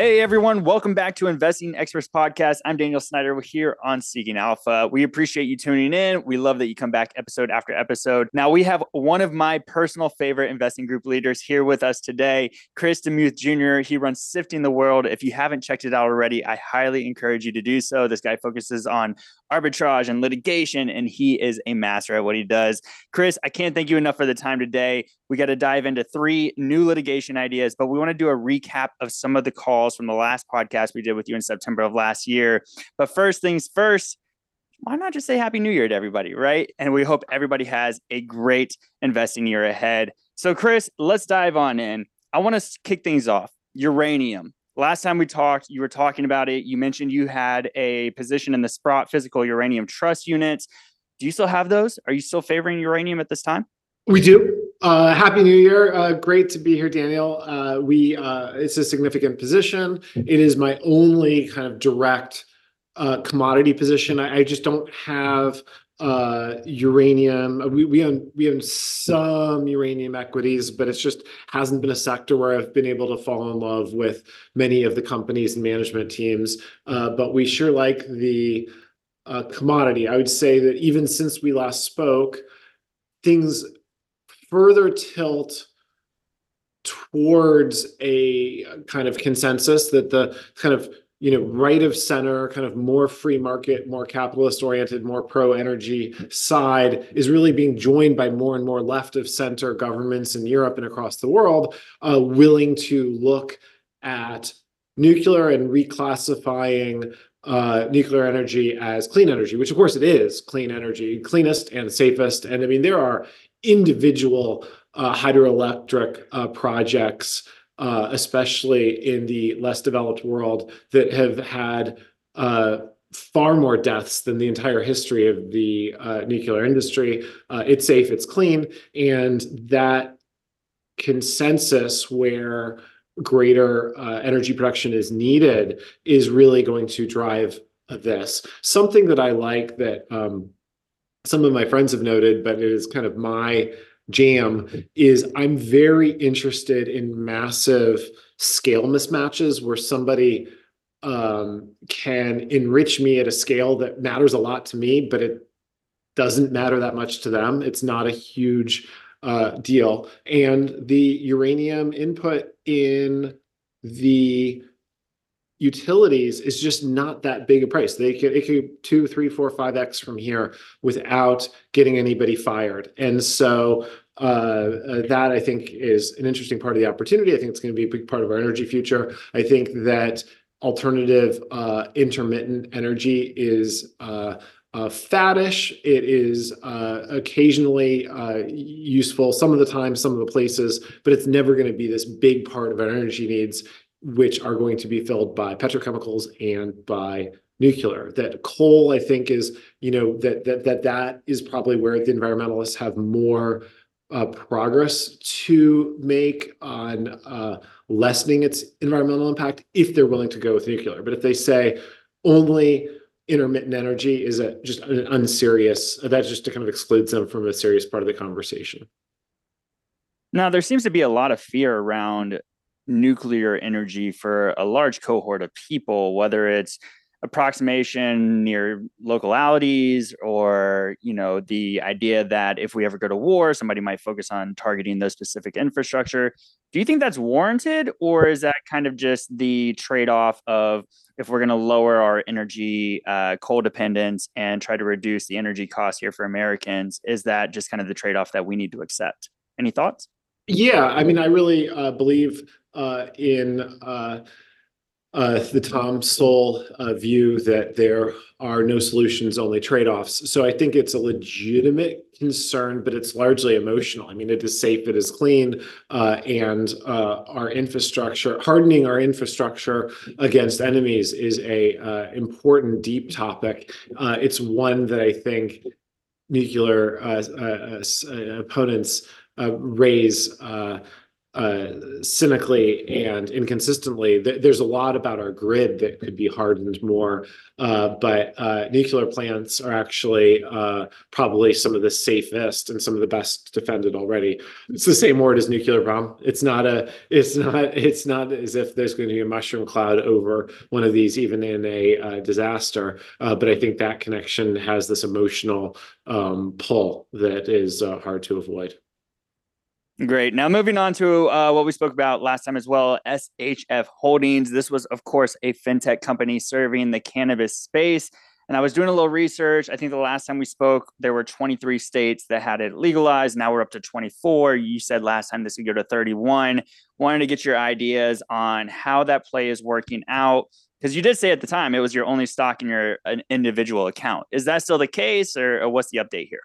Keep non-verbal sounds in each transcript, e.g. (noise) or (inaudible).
Hey everyone, welcome back to Investing Experts Podcast. I'm Daniel Snyder. We're here on Seeking Alpha. We appreciate you tuning in. We love that you come back episode after episode. Now we have one of my personal favorite investing group leaders here with us today, Chris DeMuth Jr. He runs Sifting the World. If you haven't checked it out already, I highly encourage you to do so. This guy focuses on arbitrage and litigation, and he is a master at what he does. Chris, I can't thank you enough for the time today. We got to dive into three new litigation ideas, but we want to do a recap of some of the calls from the last podcast we did with you in September of last year. But first things first, why not just say Happy New Year to everybody, right? And we hope everybody has a great investing year ahead. So, Chris, let's dive on in. I want to kick things off. Uranium. Last time we talked, you were talking about it. You mentioned you had a position in the Sprott Physical Uranium Trust units. Do you still have those? Are you still favoring uranium at this time? We do. Uh, Happy New Year. Uh, great to be here, Daniel. Uh, we uh, it's a significant position. It is my only kind of direct uh, commodity position. I, I, just don't have uh, uranium. We we own we own some uranium equities, but it's just hasn't been a sector where I've been able to fall in love with many of the companies and management teams. but we sure like the commodity. I would say that even since we last spoke, things further tilt towards a kind of consensus that the kind of you know right of center kind of more free market more capitalist oriented more pro energy side is really being joined by more and more left of center governments in Europe and across the world uh, willing to look at nuclear and reclassifying uh, nuclear energy as clean energy, which of course it is clean energy, cleanest and safest. And I mean, there are individual uh, hydroelectric uh, projects, uh, especially in the less developed world, that have had uh, far more deaths than the entire history of the uh, nuclear industry. Uh, it's safe, it's clean, and that consensus where greater energy production is needed is really going to drive this. Something that I like that um, some of my friends have noted, but it is kind of my jam, is I'm very interested in massive scale mismatches where somebody um, can enrich me at a scale that matters a lot to me, but it doesn't matter that much to them. It's not a huge uh, deal. And the uranium input in the utilities is just not that big a price. They could it could two, three, four, five x from here without getting anybody fired. And so uh, uh, that I think is an interesting part of the opportunity. I think it's going to be a big part of our energy future. I think that alternative uh, intermittent energy is uh, uh, faddish. It is uh, occasionally uh, useful some of the time, some of the places, but it's never going to be this big part of our energy needs which are going to be filled by petrochemicals and by nuclear. That coal, I think, is you know that that that that is probably where the environmentalists have more uh, progress to make on uh, lessening its environmental impact if they're willing to go with nuclear. But if they say only intermittent energy is a just an unserious, that just to kind of excludes them from a serious part of the conversation. Now, there seems to be a lot of fear around nuclear energy for a large cohort of people, whether it's approximation near localities or you know the idea that if we ever go to war somebody might focus on targeting those specific infrastructure. Do you think that's warranted or is that kind of just the trade-off of if we're going to lower our energy uh, coal dependence and try to reduce the energy costs here for americans is that just kind of the trade-off that we need to accept? Any thoughts? Yeah i mean i really uh, believe uh, in uh, uh, the Tom Sowell uh, view that there are no solutions, only trade-offs. So I think it's a legitimate concern, but it's largely emotional. I mean, it is safe, it is clean, uh, and uh, our infrastructure, hardening our infrastructure against enemies is a uh, important, deep topic. Uh, it's one that I think nuclear uh, uh, uh, opponents uh, raise uh, Uh, cynically and inconsistently, there's a lot about our grid that could be hardened more. Uh, but uh, nuclear plants are actually probably some of the safest and some of the best defended already. It's the same word as nuclear bomb. It's not a. It's not. It's not as if there's going to be a mushroom cloud over one of these, even in a disaster. But I think that connection has this emotional um, pull that is hard to avoid. Great. Now moving on to uh, what we spoke about last time as well, SHF Holdings. This was, of course, a fintech company serving the cannabis space. And I was doing a little research. I think the last time we spoke, there were 23 states that had it legalized. Now we're up to 24. You said last time this would go to 31. Wanted to get your ideas on how that play is working out. Because you did say at the time it was your only stock in your an individual account. Is that still the case, or what's the update here?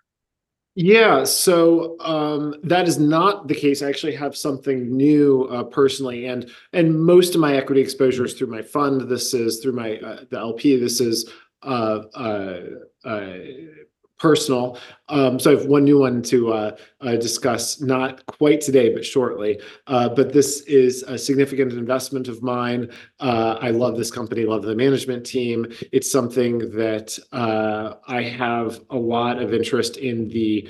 Yeah, so um, that is not the case. I actually have something new uh, personally, and and most of my equity exposure is through my fund. This is through my uh, the LP. This is uh, personal. Um, so I have one new one to uh, uh, discuss, not quite today, but shortly. Uh, but this is a significant investment of mine. I love this company, love the management team. It's something that I have a lot of interest in the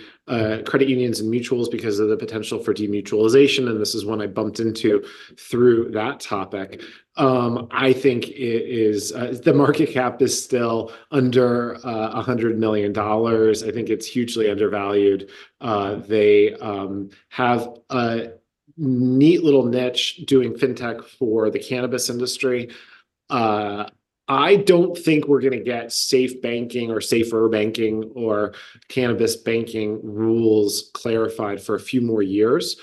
credit unions and mutuals because of the potential for demutualization, and this is one I bumped into through that topic. Um, I think it is the market cap is still under a $100 million. I think it's hugely undervalued. Uh, they um, have a neat little niche doing fintech for the cannabis industry. Uh, I don't think we're going to get SAFE Banking or SAFER Banking or cannabis banking rules clarified for a few more years.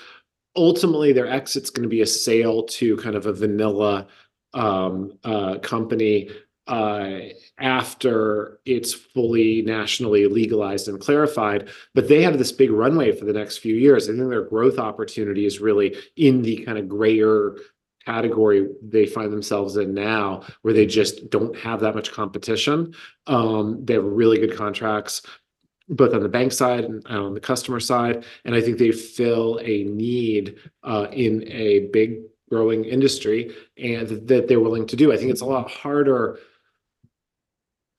Ultimately, their exit's going to be a sale to kind of a vanilla um, uh, company Uh, after it's fully nationally legalized and clarified. But they have this big runway for the next few years. I think their growth opportunity is really in the kind of grayer category they find themselves in now, where they just don't have that much competition. Um, they have really good contracts, both on the bank side and on the customer side. And I think they fill a need uh, in a big growing industry and that they're willing to do. I think it's a lot harder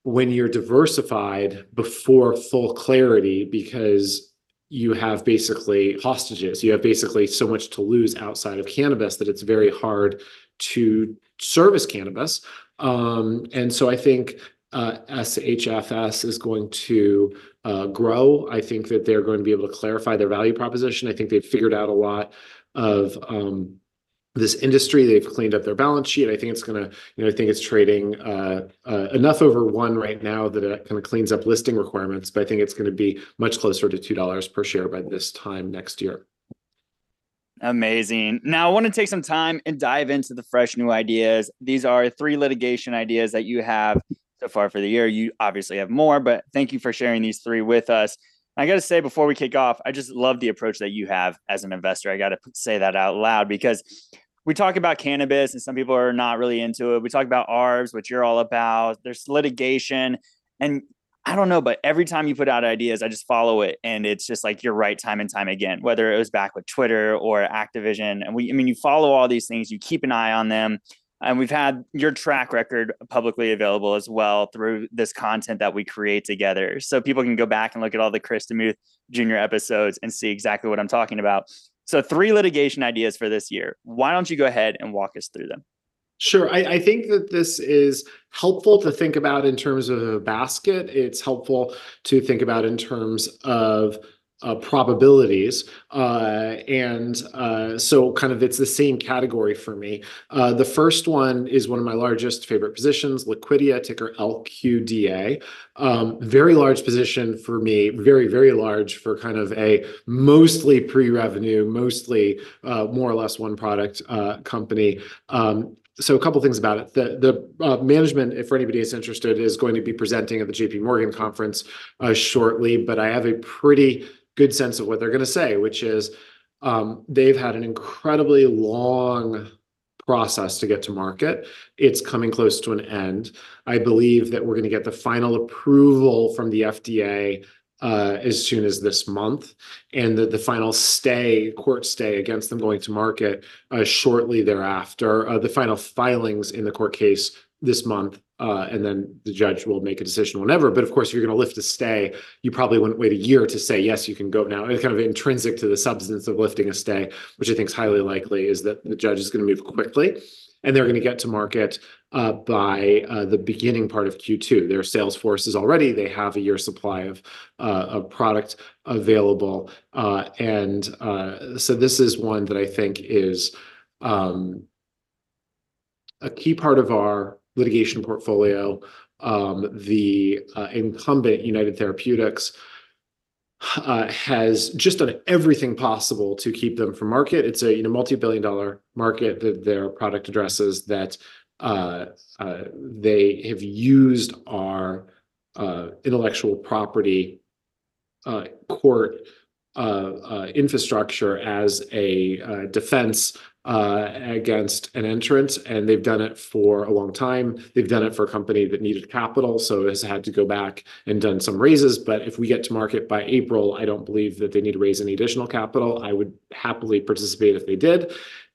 when you're diversified before full clarity because you have basically hostages. You have basically so much to lose outside of cannabis that it's very hard to service cannabis. Um, and so I think uh, SHFS is going to uh, grow. I think that they're going to be able to clarify their value proposition. I think they've figured out a lot of um, this industry. They've cleaned up their balance sheet. I think it's going to, you know, I think it's trading uh, uh, enough over one right now that it kind of cleans up listing requirements. But I think it's going to be much closer to $2 per share by this time next year. Amazing. Now, I want to take some time and dive into the fresh new ideas. These are three litigation ideas that you have so far for the year. You obviously have more, but thank you for sharing these three with us. I got to say, before we kick off, I just love the approach that you have as an investor. I got to say that out loud because we talk about cannabis and some people are not really into it. We talk about ARBs, which you're all about. There's litigation. And I don't know, but every time you put out ideas, I just follow it. And it's just like you're right time and time again, whether it was back with Twitter or Activision. And we, I mean, you follow all these things, you keep an eye on them. And we've had your track record publicly available as well through this content that we create together. So people can go back and look at all the Chris DeMuth Jr. episodes and see exactly what I'm talking about. So, three litigation ideas for this year. Why don't you go ahead and walk us through them? Sure. I, I, think that this is helpful to think about in terms of a basket. It's helpful to think about in terms of uh, probabilities. Uh, and uh, so, kind of, it's the same category for me. Uh, the first one is one of my largest favorite positions, Liquidia, ticker LQDA. Um, very large position for me, very, very large for kind of a mostly pre revenue, mostly uh, more or less one product uh, company. Um, so a couple things about it. The the uh, management, if anybody is interested, is going to be presenting at the J.P. Morgan conference uh, shortly. But I have a pretty good sense of what they're going to say, which is um, they've had an incredibly long process to get to market. It's coming close to an end. I believe that we're going to get the final approval from the FDA uh, as soon as this month, and that the final stay, court stay against them going to market uh, shortly thereafter. Uh, the final filings in the court case this month, Uh, and then the judge will make a decision whenever. But of course, if you're gonna lift a stay, you probably wouldn't wait a year to say, "Yes, you can go now." It's kind of intrinsic to the substance of lifting a stay, which I think is highly likely, is that the judge is gonna move quickly, and they're gonna get to market uh, by uh, the beginning part of Q2. Their sales force is already. They have a year supply of product available. And so this is one that I think is um, a key part of our litigation portfolio. Um, the uh, incumbent, United Therapeutics, uh, has just done everything possible to keep them from market. It's a, you know, multi-billion-dollar market that their product addresses, that uh, they have used our intellectual property court Uh, uh, infrastructure as a uh, defense against an entrant, and they've done it for a long time. They've done it for a company that needed capital, so has had to go back and done some raises. But if we get to market by April, I don't believe that they need to raise any additional capital. I would happily participate if they did.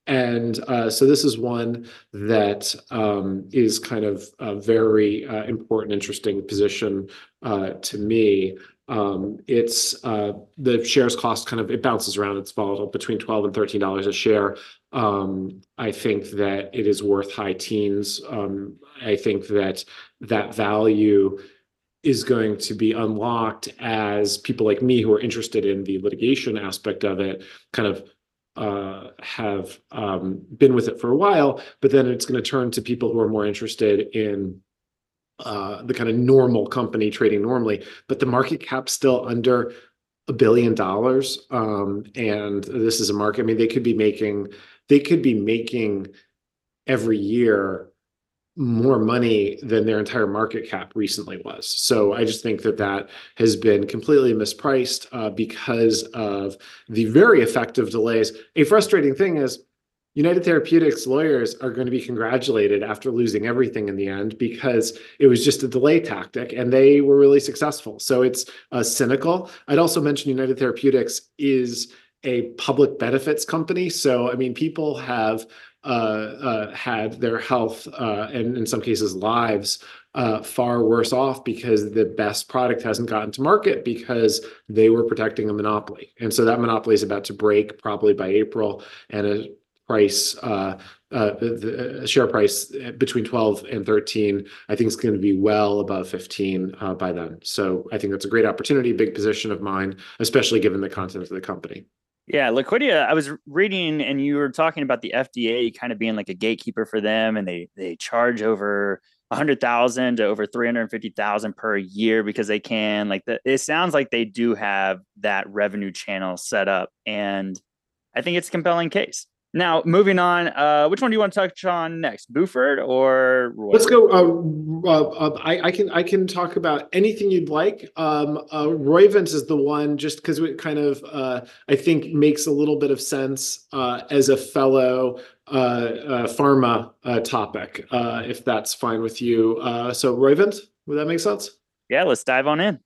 And so this is one that um, is kind of a very important, interesting position to me. Um, it's uh, the shares cost kind of it bounces around. It's volatile between 12 and $13 a share. Um, I think that it is worth high teens. Um, I think that that value is going to be unlocked as people like me, who are interested in the litigation aspect of it, kind of uh, have been with it for a while. But then it's gonna turn to people who are more interested in Uh, the kind of normal company trading normally. But the market cap's still under a $1 billion. Um, and this is a market. I mean, they could be making, they could be making every year more money than their entire market cap recently was. So I just think that that has been completely mispriced uh, because of the very effective delays. A frustrating thing is, United Therapeutics lawyers are gonna be congratulated after losing everything in the end, because it was just a delay tactic, and they were really successful. So it's uh, cynical. I'd also mention United Therapeutics is a public benefits company. So, I mean, people have uh, uh, had their health and in some cases, lives far worse off because the best product hasn't gotten to market because they were protecting a monopoly. And so that monopoly is about to break, probably by April, and a price, uh, uh, the uh, share price between 12 and 13, I think it's gonna be well above $15 by then. So I think that's a great opportunity, big position of mine, especially given the content of the company. Yeah, Liquidia, I was reading, and you were talking about the FDA kind of being like a gatekeeper for them, and they they charge over 100,000 to over 350,000 per year because they can. Like, the, it sounds like they do have that revenue channel set up, and I think it's a compelling case. Now, moving on, uh, which one do you want to touch on next, Burford or Roivant? Let's go. Uh, uh, I can I can talk about anything you'd like. Um, Roivant is the one, just because it kind of, I think makes a little bit of sense, as a fellow pharma topic, if that's fine with you. So Roivant, would that make sense? Yeah, let's dive on in.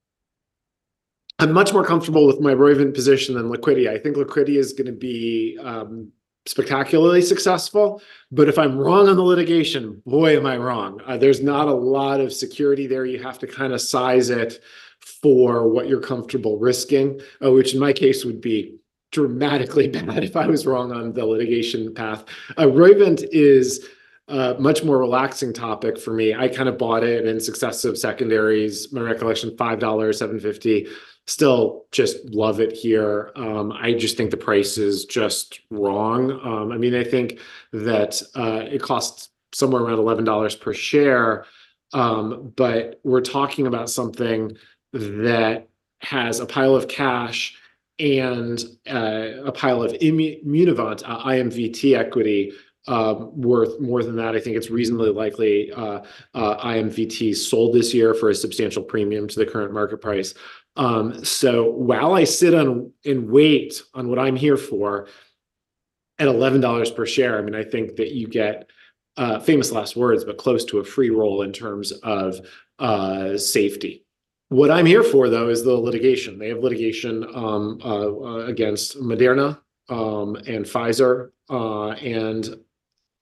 I'm much more comfortable with my Roivant position than Liquidia. I think Liquidia is gonna be um, spectacularly successful, but if I'm wrong on the litigation, boy, am I wrong. Uh, there's not a lot of security there. You have to kind of size it for what you're comfortable risking, uh, which in my case would be dramatically (laughs) bad if I was wrong on the litigation path. Uh, Roivant is a much more relaxing topic for me. I kind of bought it in successive secondaries. My recollection, $5, $7.50. Still just love it here. Um, I just think the price is just wrong. Um, I mean, I think that uh, it costs somewhere around $11 per share, um, but we're talking about something that has a pile of cash and uh, a pile of Immunovant, uh, IMVT equity, worth more than that. I think it's reasonably likely IMVT sold this year for a substantial premium to the current market price. So while I sit on and wait on what I'm here for at $11 per share, I mean, I think that you get famous last words, but close to a free roll in terms of uh, safety. What I'm here for, though, is the litigation. They have litigation um against Moderna um, and Pfizer. And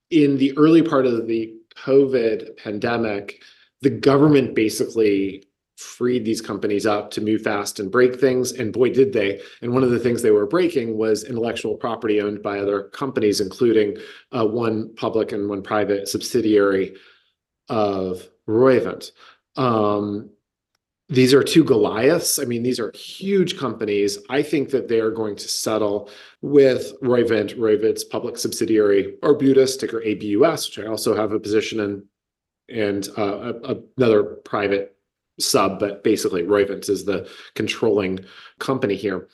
in the early part of the COVID pandemic, the government basically freed these companies up to move fast and break things, and boy, did they. And one of the things they were breaking was intellectual property owned by other companies, including uh, one public and one private subsidiary of Roivant. Um, these are two Goliaths. I mean, these are huge companies. I think that they are going to settle with Roivant, Roivant's public subsidiary, Arbutus, ticker ABUS, which I also have a position in, and uh, another private sub, but basically, Roivant is the controlling company here.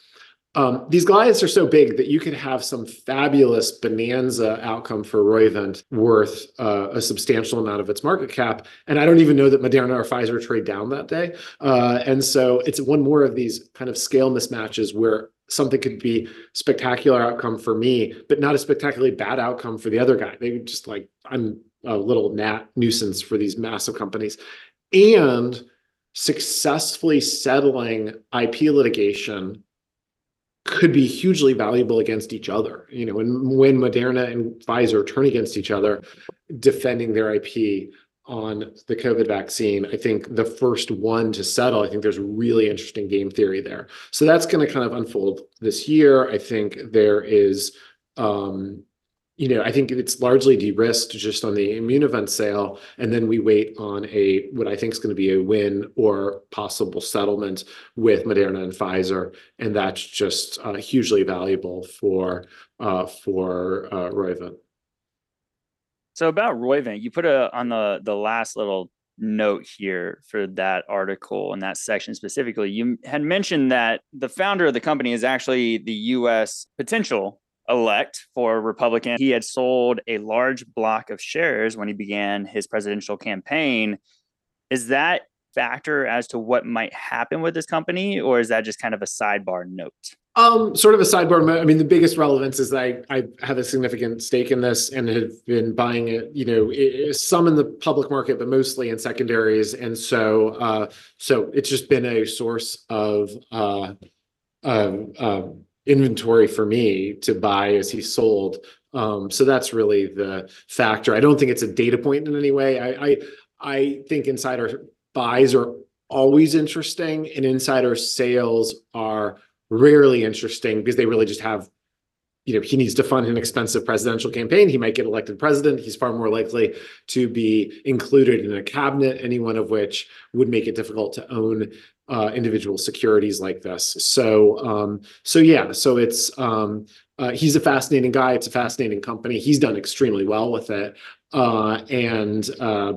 Um, these Goliaths are so big that you could have some fabulous bonanza outcome for Roivant worth uh, a substantial amount of its market cap, and I don't even know that Moderna or Pfizer trade down that day. Uh, and so it's one more of these kind of scale mismatches where something could be spectacular outcome for me, but not a spectacularly bad outcome for the other guy. They just like, I'm a little gnat nuisance for these massive companies. And successfully settling IP litigation could be hugely valuable against each other. You know, when Moderna and Pfizer turn against each other, defending their IP on the COVID vaccine, I think the first one to settle, I think there's really interesting game theory there. So that's gonna kind of unfold this year. I think there is, um, you know, I think it's largely de-risked just on the Immunovant sale, and then we wait on a, what I think is gonna be a win or possible settlement with Moderna and Pfizer, and that's just uh, hugely valuable for uh, for uh, Roivant. So about Roivant, you put on the last little note here for that article, in that section specifically, you had mentioned that the founder of the company is actually the U.S. potential elect for Republican. He had sold a large block of shares when he began his presidential campaign. Is that factor as to what might happen with this company, or is that just kind of a sidebar note? Um, Sort of a sidebar. I mean, the biggest relevance is I I have a significant stake in this and have been buying it, you know, some in the public market, but mostly in secondaries. And so it's just been a source of inventory for me to buy as he sold. Um, so that's really the factor. I don't think it's a data point in any way. I think insider buys are always interesting, and insider sales are rarely interesting because they really just have... You know, he needs to fund an expensive presidential campaign. He might get elected president. He's far more likely to be included in a cabinet, any one of which would make it difficult to own individual securities like this. So um, so yeah. So it's, um he's a fascinating guy. It's a fascinating company. He's done extremely well with it. uh, And,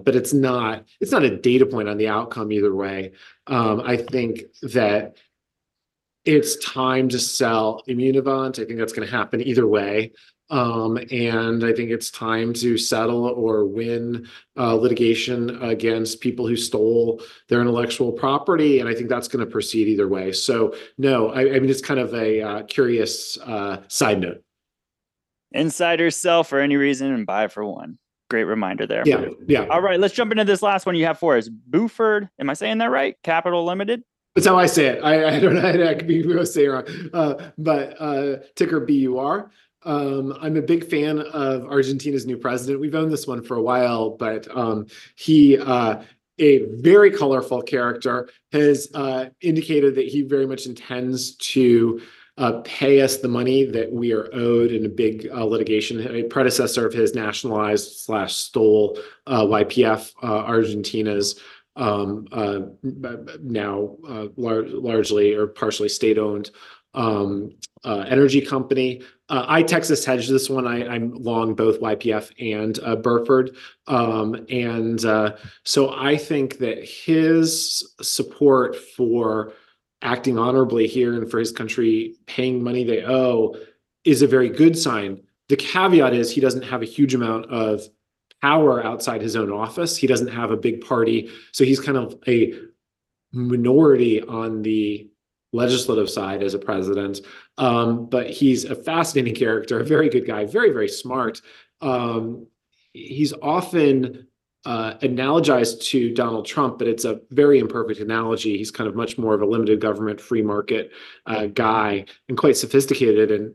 but it's not, it's not a data point on the outcome either way. Um, I think that it's time to sell Immunovant. I think that's gonna happen either way. Um, and I think it's time to settle or win uh, litigation against people who stole their intellectual property, and I think that's gonna proceed either way. So no, I mean, it's kind of a uh, curious uh, side note. Insiders sell for any reason and buy for one. Great reminder there. Yeah, yeah. All right, let's jump into this last one you have for us. Burford, am I saying that right? Capital Limited? That's how I say it. I don't know, (laughs) I could be saying it wrong. But ticker BUR. Um, I'm a big fan of Argentina's new president. We've owned this one for a while, but um, he uh, a very colorful character, has uh, indicated that he very much intends to uh, pay us the money that we are owed in a big litigation. A predecessor of his nationalized slash stole YPF, Argentina's um, now largely or partially state-owned energy company. Uh, I Texas hedged this one. I'm long both YPF and uh, Burford. Um, and so I think that his support for acting honorably here and for his country paying money they owe is a very good sign. The caveat is he doesn't have a huge amount of power outside his own office. He doesn't have a big party, so he's kind of a minority on the legislative side as a president. But he's a fascinating character, a very good guy, very, very smart. He's often uh, analogized to Donald Trump, but it's a very imperfect analogy. He's kind of much more of a limited government, free market uh, guy, and quite sophisticated, and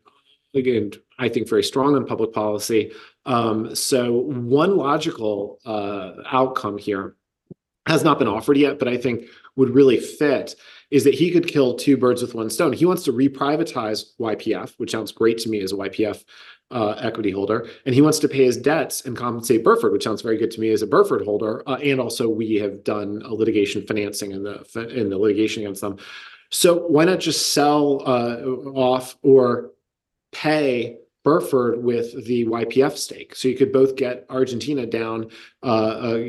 again, I think very strong on public policy. Um, so one logical uh, outcome here has not been offered yet, but I think would really fit is that he could kill two birds with one stone. He wants to reprivatize YPF, which sounds great to me as a YPF uh, equity holder, and he wants to pay his debts and compensate Burford, which sounds very good to me as a Burford holder. Uh, and also, we have done a litigation financing in the in the litigation against them. So why not just sell uh, off or pay Burford with the YPF stake. So you could both get Argentina down uh, uh,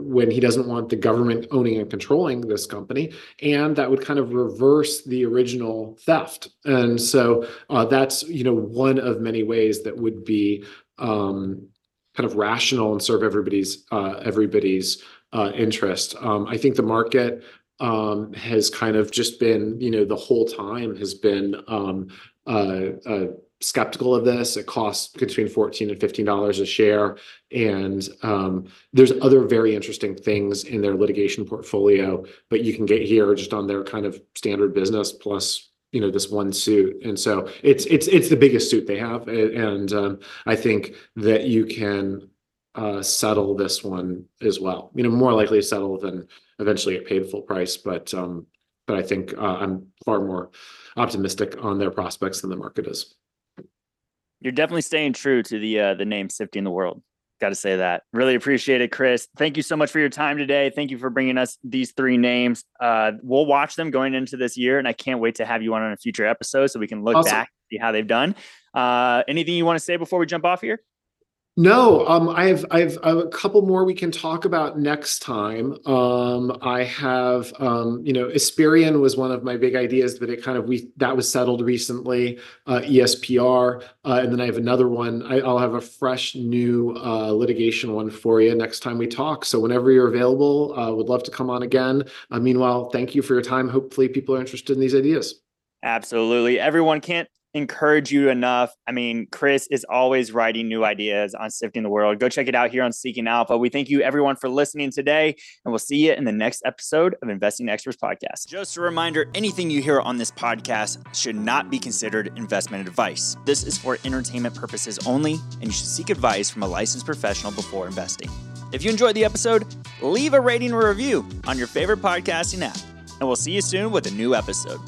when he doesn't want the government owning and controlling this company, and that would kind of reverse the original theft. And so uh, that's you know one of many ways that would be um, kind of rational and serve everybody's uh, everybody's uh, interest. Um, I think the market um, has kind of just been, you know, the whole time has been um, uh, skeptical of this. It costs between 14 and 15 dollars a share. And um, there's other very interesting things in their litigation portfolio, but you can get here just on their kind of standard business plus you know this one suit and so it's it's it's the biggest suit they have and um, i think that you can uh, settle this one as well you know more likely to settle than eventually get paid full price but um, but i think uh, i'm far more optimistic on their prospects than the market is you're definitely staying true to the uh, the name sifting the world. Got to say that. Really appreciate it, Chris. Thank you so much for your time today. Thank you for bringing us these three names. Uh, we'll watch them going into this year, and I can't wait to have you on on a future episode so we can look awesome. back, see how they've done. Uh, anything you want to say before we jump off here? No, um, I have I have a couple more we can talk about next time. Um, I have um, you know, Esperion was one of my big ideas, but it kind of we that was settled recently. Uh, ESPR, uh, and then I have another one. I, will have a fresh new uh, litigation one for you next time we talk. So whenever you're available, uh, would love to come on again. Uh, meanwhile, thank you for your time. Hopefully, people are interested in these ideas. Absolutely, everyone can't encourage you enough. I mean, Chris is always writing new ideas on Sifting the World. Go check it out here on Seeking Alpha. We thank you everyone for listening today, and we'll see you in the next episode of Investing Experts Podcast. Just a reminder anything you hear on this podcast should not be considered investment advice. This is for entertainment purposes only, and you should seek advice from a licensed professional before investing. If you enjoyed the episode, leave a rating or review on your favorite podcasting app, and we'll see you soon with a new episode.